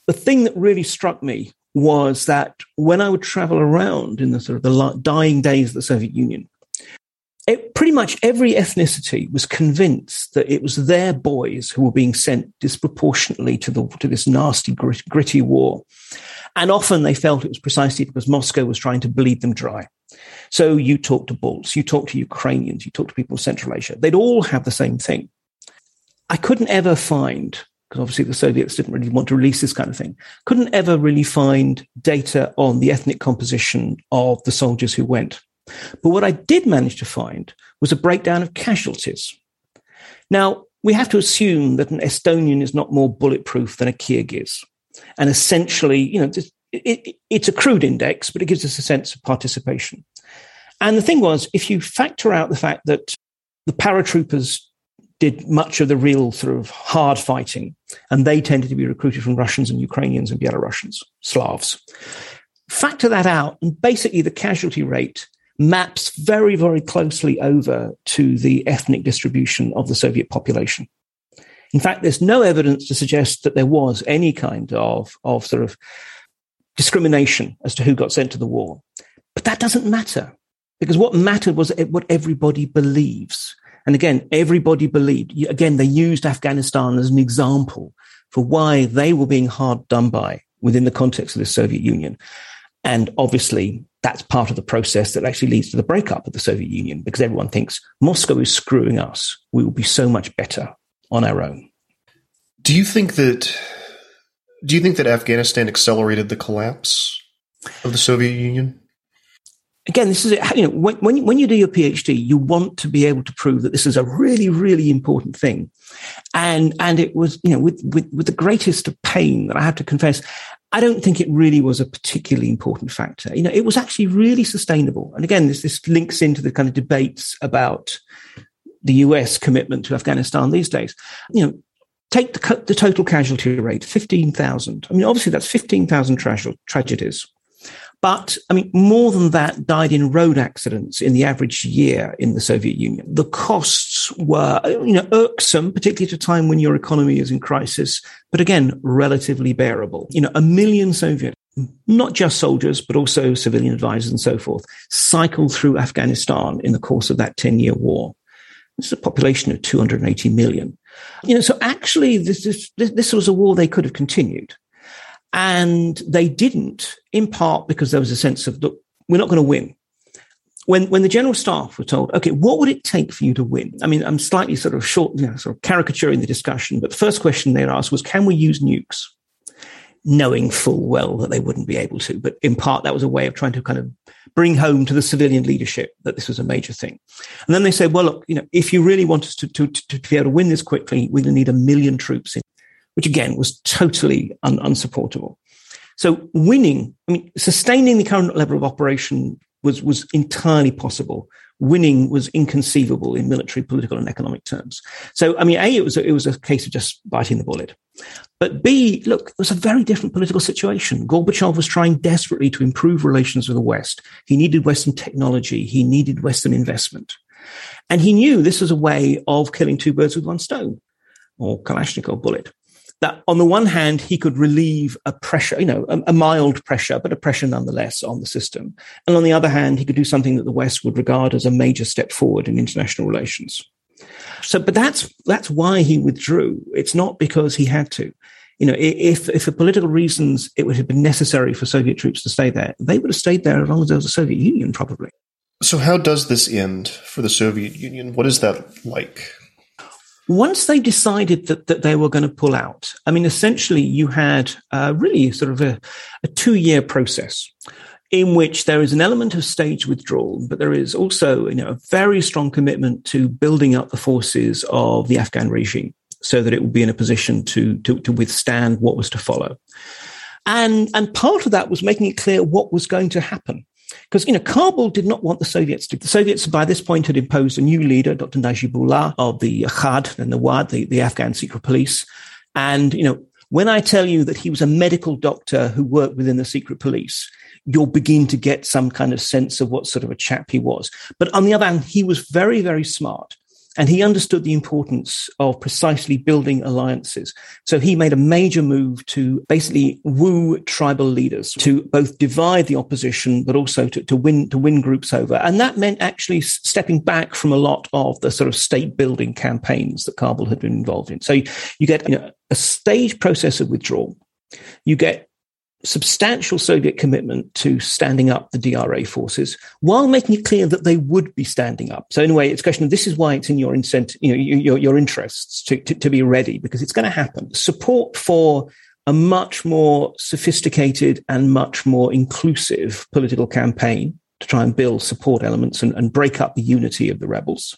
The thing that really struck me was that when I would travel around in the sort of the dying days of the Soviet Union, it, pretty much every ethnicity was convinced that it was their boys who were being sent disproportionately to the to this nasty gritty war, and often they felt it was precisely because Moscow was trying to bleed them dry. So you talk to Balts, you talk to Ukrainians, you talk to people in Central Asia, they'd all have the same thing. I couldn't ever find because obviously the Soviets didn't really want to release this kind of thing, couldn't ever really find data on the ethnic composition of the soldiers who went. But what I did manage to find was a breakdown of casualties. Now, we have to assume that an Estonian is not more bulletproof than a Kyrgyz. And essentially, you know, it, it's a crude index, but it gives us a sense of participation. And the thing was, if you factor out the fact that the paratroopers did much of the real sort of hard fighting, and they tended to be recruited from Russians and Ukrainians and Belarusians, Slavs. Factor that out, and basically the casualty rate maps very, very closely over to the ethnic distribution of the Soviet population. In fact, there's no evidence to suggest that there was any kind of, of sort of discrimination as to who got sent to the war. But that doesn't matter because what mattered was what everybody believes. And again, everybody believed. Again, they used Afghanistan as an example for why they were being hard done by within the context of the Soviet Union. And obviously, that's part of the process that actually leads to the breakup of the Soviet Union because everyone thinks Moscow is screwing us. We will be so much better on our own. Do you think that do you think that Afghanistan accelerated the collapse of the Soviet Union? Again, this is you know when when you, when you do your PhD, you want to be able to prove that this is a really really important thing, and and it was you know with with, with the greatest of pain that I have to confess, I don't think it really was a particularly important factor. You know, it was actually really sustainable. And again, this this links into the kind of debates about the US commitment to Afghanistan these days. You know, take the, the total casualty rate, 15,000. I mean, obviously that's 15,000 tra- tragedies. But I mean, more than that died in road accidents in the average year in the Soviet Union. The costs were, you know, irksome, particularly at a time when your economy is in crisis, but again, relatively bearable. You know, a million Soviet, not just soldiers, but also civilian advisors and so forth, cycled through Afghanistan in the course of that 10 year war. This is a population of 280 million. You know, so actually, this, this, this was a war they could have continued. And they didn't, in part because there was a sense of, look, we're not going to win. When, when the general staff were told, okay, what would it take for you to win? I mean, I'm slightly sort of short, you know, sort of caricaturing the discussion, but the first question they asked was, can we use nukes? Knowing full well that they wouldn't be able to. But in part, that was a way of trying to kind of bring home to the civilian leadership that this was a major thing. And then they said, well, look, you know, if you really want us to, to, to, to be able to win this quickly, to need a million troops in which again was totally un- unsupportable. So winning, I mean, sustaining the current level of operation was, was entirely possible. Winning was inconceivable in military, political, and economic terms. So, I mean, A, it was a, it was a case of just biting the bullet. But B, look, it was a very different political situation. Gorbachev was trying desperately to improve relations with the West. He needed Western technology. He needed Western investment. And he knew this was a way of killing two birds with one stone or Kalashnikov bullet that on the one hand, he could relieve a pressure, you know, a, a, mild pressure, but a pressure nonetheless on the system. And on the other hand, he could do something that the West would regard as a major step forward in international relations. So, but that's, that's why he withdrew. It's not because he had to. You know, if, if for political reasons it would have been necessary for Soviet troops to stay there, they would have stayed there as long as there was a Soviet Union, probably. So, how does this end for the Soviet Union? What is that like? Once they decided that, that they were going to pull out, I mean, essentially you had uh, really sort of a, a two year process in which there is an element of stage withdrawal, but there is also, you know, a very strong commitment to building up the forces of the Afghan regime so that it would be in a position to, to, to withstand what was to follow. And, and part of that was making it clear what was going to happen. Because, you know, Kabul did not want the Soviets to. The Soviets, by this point, had imposed a new leader, Dr. Najibullah of the Khad and the Wad, the, the Afghan secret police. And, you know, when I tell you that he was a medical doctor who worked within the secret police, you'll begin to get some kind of sense of what sort of a chap he was. But on the other hand, he was very, very smart. And he understood the importance of precisely building alliances. So he made a major move to basically woo tribal leaders to both divide the opposition, but also to, to win, to win groups over. And that meant actually stepping back from a lot of the sort of state building campaigns that Kabul had been involved in. So you, you get you know, a staged process of withdrawal. You get substantial Soviet commitment to standing up the DRA forces while making it clear that they would be standing up. So in a way, it's a question of this is why it's in your incentive, you know, your, your interests to, to, to be ready because it's going to happen. Support for a much more sophisticated and much more inclusive political campaign to try and build support elements and, and break up the unity of the rebels.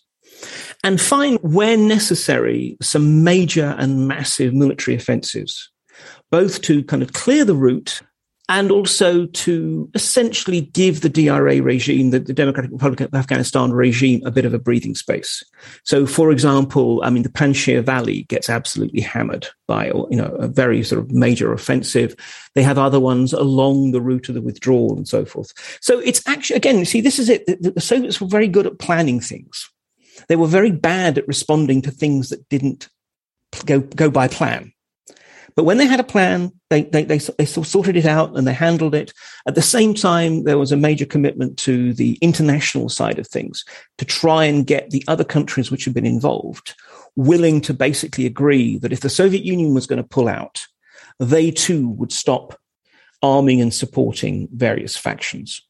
And find, where necessary, some major and massive military offensives both to kind of clear the route and also to essentially give the DRA regime, the, the, Democratic Republic of Afghanistan regime, a bit of a breathing space. So, for example, I mean, the Panjshir Valley gets absolutely hammered by, you know, a very sort of major offensive. They have other ones along the route of the withdrawal and so forth. So it's actually, again, you see, this is it. The, the Soviets were very good at planning things. They were very bad at responding to things that didn't go, go by plan. But when they had a plan, they, they, they, they sorted it out and they handled it. At the same time, there was a major commitment to the international side of things to try and get the other countries which had been involved willing to basically agree that if the Soviet Union was going to pull out, they too would stop arming and supporting various factions.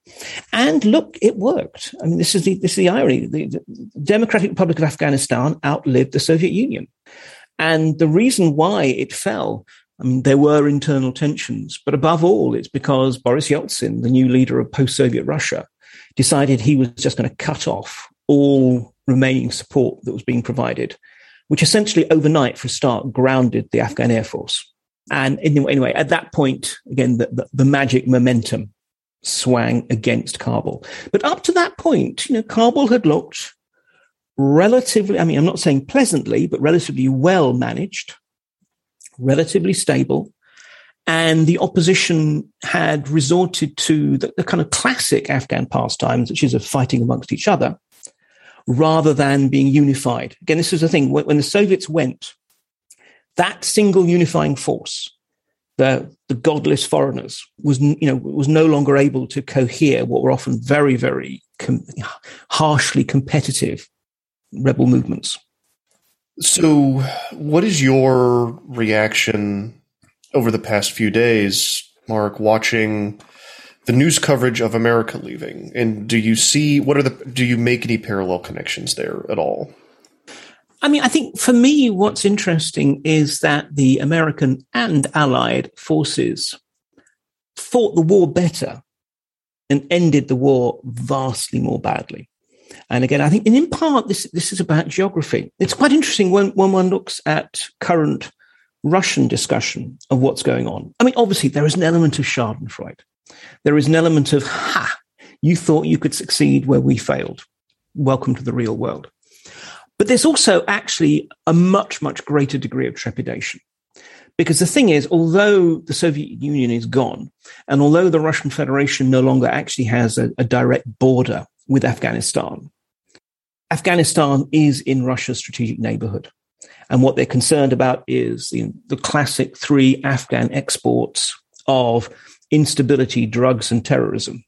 And look, it worked. I mean, this is the, this is the irony. The, the Democratic Republic of Afghanistan outlived the Soviet Union. And the reason why it fell, I mean, there were internal tensions, but above all, it's because Boris Yeltsin, the new leader of post Soviet Russia, decided he was just going to cut off all remaining support that was being provided, which essentially overnight, for a start, grounded the Afghan Air Force. And anyway, at that point, again, the, the, the magic momentum swang against Kabul. But up to that point, you know, Kabul had looked relatively, I mean, I'm not saying pleasantly, but relatively well managed, relatively stable. And the opposition had resorted to the, the, kind of classic Afghan pastimes, which is of fighting amongst each other, rather than being unified. Again, this is the thing. When, when the Soviets went, that single unifying force, the, the godless foreigners, was, you know, was no longer able to cohere what were often very, very com- harshly competitive rebel movements. So, what is your reaction over the past few days, Mark, watching the news coverage of America leaving? And do you see what are the do you make any parallel connections there at all? I mean, I think for me, what's interesting is that the American and Allied forces fought the war better and ended the war vastly more badly. And again, I think, and in part, this, this is about geography. It's quite interesting when, when one looks at current Russian discussion of what's going on. I mean, obviously, there is an element of Schadenfreude. There is an element of, ha, you thought you could succeed where we failed. Welcome to the real world. But there's also actually a much, much greater degree of trepidation. Because the thing is, although the Soviet Union is gone, and although the Russian Federation no longer actually has a, a direct border with Afghanistan. Afghanistan is in Russia's strategic neighborhood. And what they're concerned about is you know, the classic three Afghan exports of instability, drugs, and terrorism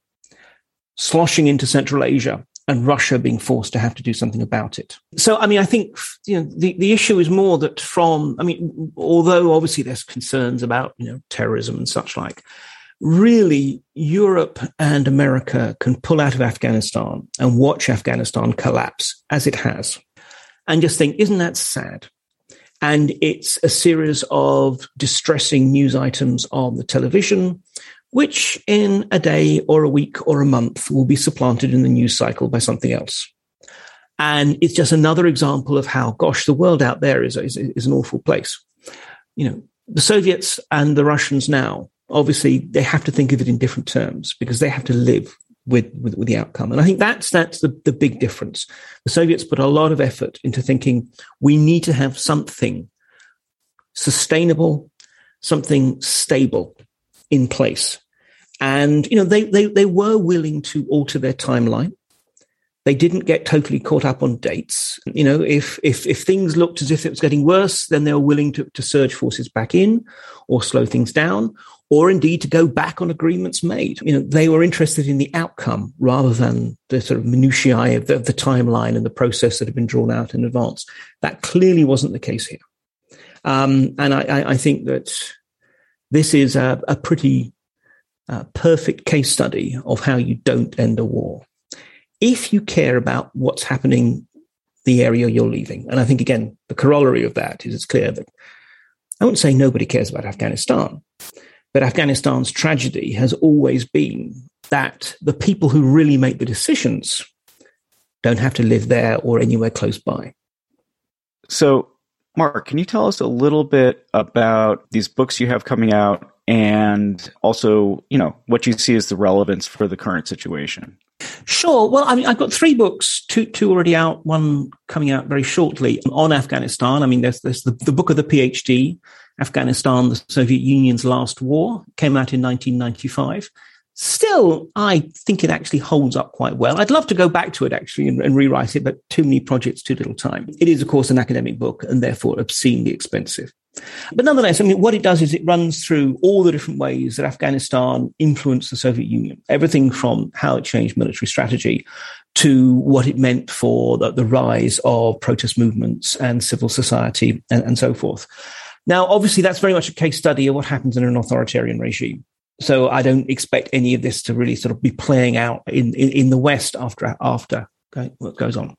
sloshing into Central Asia and Russia being forced to have to do something about it. So, I mean, I think you know the, the issue is more that from, I mean, although obviously there's concerns about you know terrorism and such like, really Europe and America can pull out of Afghanistan and watch Afghanistan collapse as it has and just think, isn't that sad? And it's a series of distressing news items on the television, which in a day or a week or a month will be supplanted in the news cycle by something else. And it's just another example of how, gosh, the world out there is, is, is an awful place. You know, the Soviets and the Russians now obviously they have to think of it in different terms because they have to live with, with, with, the outcome. And I think that's, that's the, the big difference. The Soviets put a lot of effort into thinking we need to have something sustainable, something stable in place. And, you know, they, they, they were willing to alter their timeline. They didn't get totally caught up on dates. You know, if, if, if things looked as if it was getting worse, then they were willing to, to surge forces back in or slow things down or indeed to go back on agreements made. You know, they were interested in the outcome rather than the sort of minutiae of the, the timeline and the process that had been drawn out in advance. That clearly wasn't the case here. Um, and I, I, think that this is a, a pretty uh, perfect case study of how you don't end a war. If you care about what's happening the area you're leaving. And I think, again, the corollary of that is it's clear that I wouldn't say nobody cares about Afghanistan, but Afghanistan's tragedy has always been that the people who really make the decisions don't have to live there or anywhere close by. So, Mark, can you tell us a little bit about these books you have coming out and also, you know, what you see as the relevance for the current situation. Sure. Well, I mean, I've got three books, two, two already out, one coming out very shortly on Afghanistan. I mean, there's, there's the, the book of the PhD, Afghanistan, the Soviet Union's last war, came out in 1995. Still, I think it actually holds up quite well. I'd love to go back to it actually and, and rewrite it, but too many projects, too little time. It is, of course, an academic book and therefore obscenely expensive. But nonetheless, I mean, what it does is it runs through all the different ways that Afghanistan influenced the Soviet Union, everything from how it changed military strategy to what it meant for the, the rise of protest movements and civil society and, and so forth. Now, obviously, that's very much a case study of what happens in an authoritarian regime. So I don't expect any of this to really sort of be playing out in, in, in the West after after what goes on.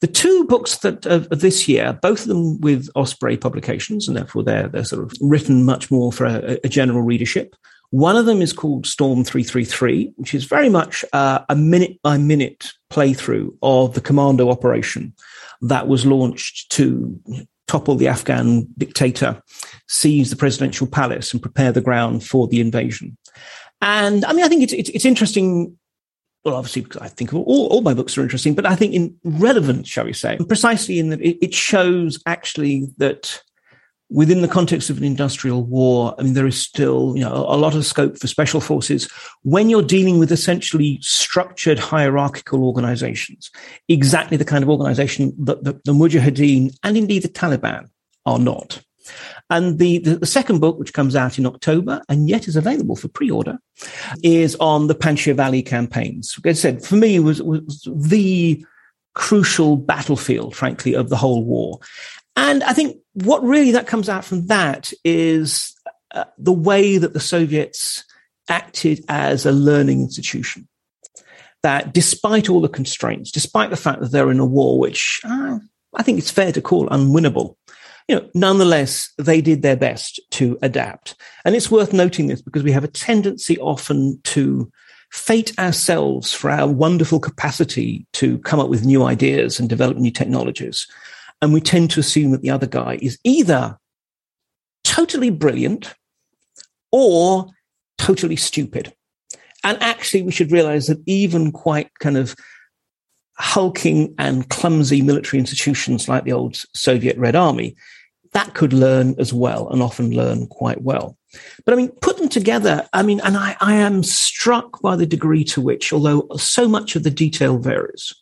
The two books that of this year, both of them with Osprey publications, and therefore they're they're sort of written much more for a, a general readership. One of them is called Storm 333, which is very much uh, a minute by minute playthrough of the commando operation that was launched to topple the Afghan dictator, seize the presidential palace, and prepare the ground for the invasion. And I mean, I think it's, it's, it's interesting well, obviously, because I think all, all my books are interesting, but I think in relevance, shall we say, precisely in that it, shows actually that within the context of an industrial war, I mean, there is still, you know, a lot of scope for special forces when you're dealing with essentially structured hierarchical organizations, exactly the kind of organization that the, the Mujahideen and indeed the Taliban are not. And the, the, the, second book, which comes out in October and yet is available for pre-order, is on the Panjshir Valley campaigns. Like I said, for me, was, was the crucial battlefield, frankly, of the whole war. And I think what really that comes out from that is uh, the way that the Soviets acted as a learning institution. That despite all the constraints, despite the fact that they're in a war, which uh, I think it's fair to call unwinnable, you know, nonetheless, they did their best to adapt. And it's worth noting this because we have a tendency often to fete ourselves for our wonderful capacity to come up with new ideas and develop new technologies. And we tend to assume that the other guy is either totally brilliant or totally stupid. And actually, we should realize that even quite kind of hulking and clumsy military institutions like the old Soviet Red Army that could learn as well and often learn quite well. But I mean, put them together. I mean, and I, I am struck by the degree to which, although so much of the detail varies,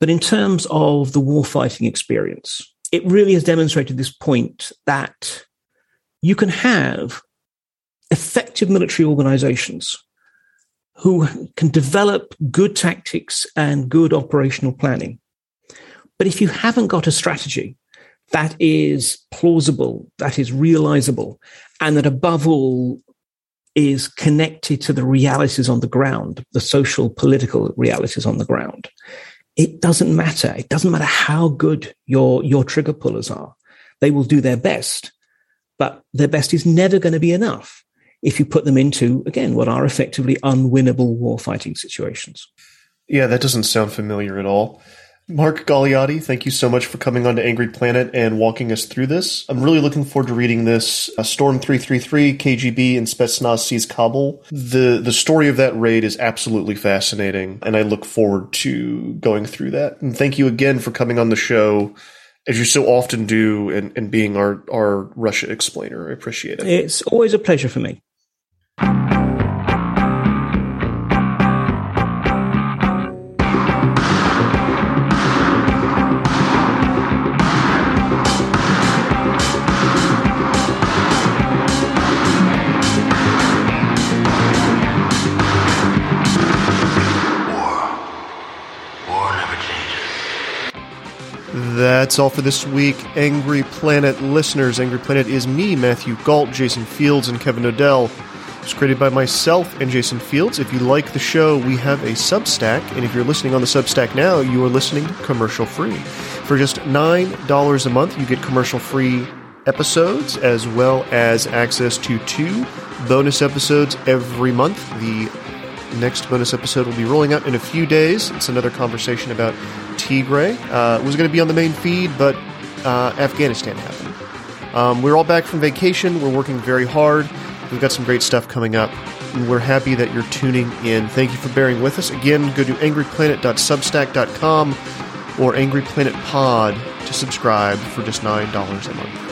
but in terms of the warfighting experience, it really has demonstrated this point that you can have effective military organizations who can develop good tactics and good operational planning. But if you haven't got a strategy, that is plausible, that is realizable, and that above all is connected to the realities on the ground, the social, political realities on the ground. It doesn't matter. It doesn't matter how good your, your trigger pullers are. They will do their best, but their best is never going to be enough if you put them into, again, what are effectively unwinnable warfighting situations. Yeah, that doesn't sound familiar at all. Mark Galeotti, thank you so much for coming on to Angry Planet and walking us through this. I'm really looking forward to reading this. Uh, Storm 333, KGB, and Spetsnaz seize Kabul. The, the story of that raid is absolutely fascinating, and I look forward to going through that. And thank you again for coming on the show, as you so often do, and, and being our, our Russia explainer. I appreciate it. It's always a pleasure for me. That's all for this week, Angry Planet listeners. Angry Planet is me, Matthew Gault, Jason Fields, and Kevin Knodell. It's created by myself and Jason Fields. If you like the show, we have a Substack, and if you're listening on the Substack now, you are listening commercial free. For just $9 a month, you get commercial free episodes as well as access to two bonus episodes every month. The next bonus episode will be rolling out in a few days. It's another conversation about Tigray. Uh, it was going to be on the main feed, but uh, Afghanistan happened. Um, we're all back from vacation. We're working very hard. We've got some great stuff coming up, we're happy that you're tuning in. Thank you for bearing with us. Again, go to angryplanet.substack.com or angryplanetpod to subscribe for just $9 a month.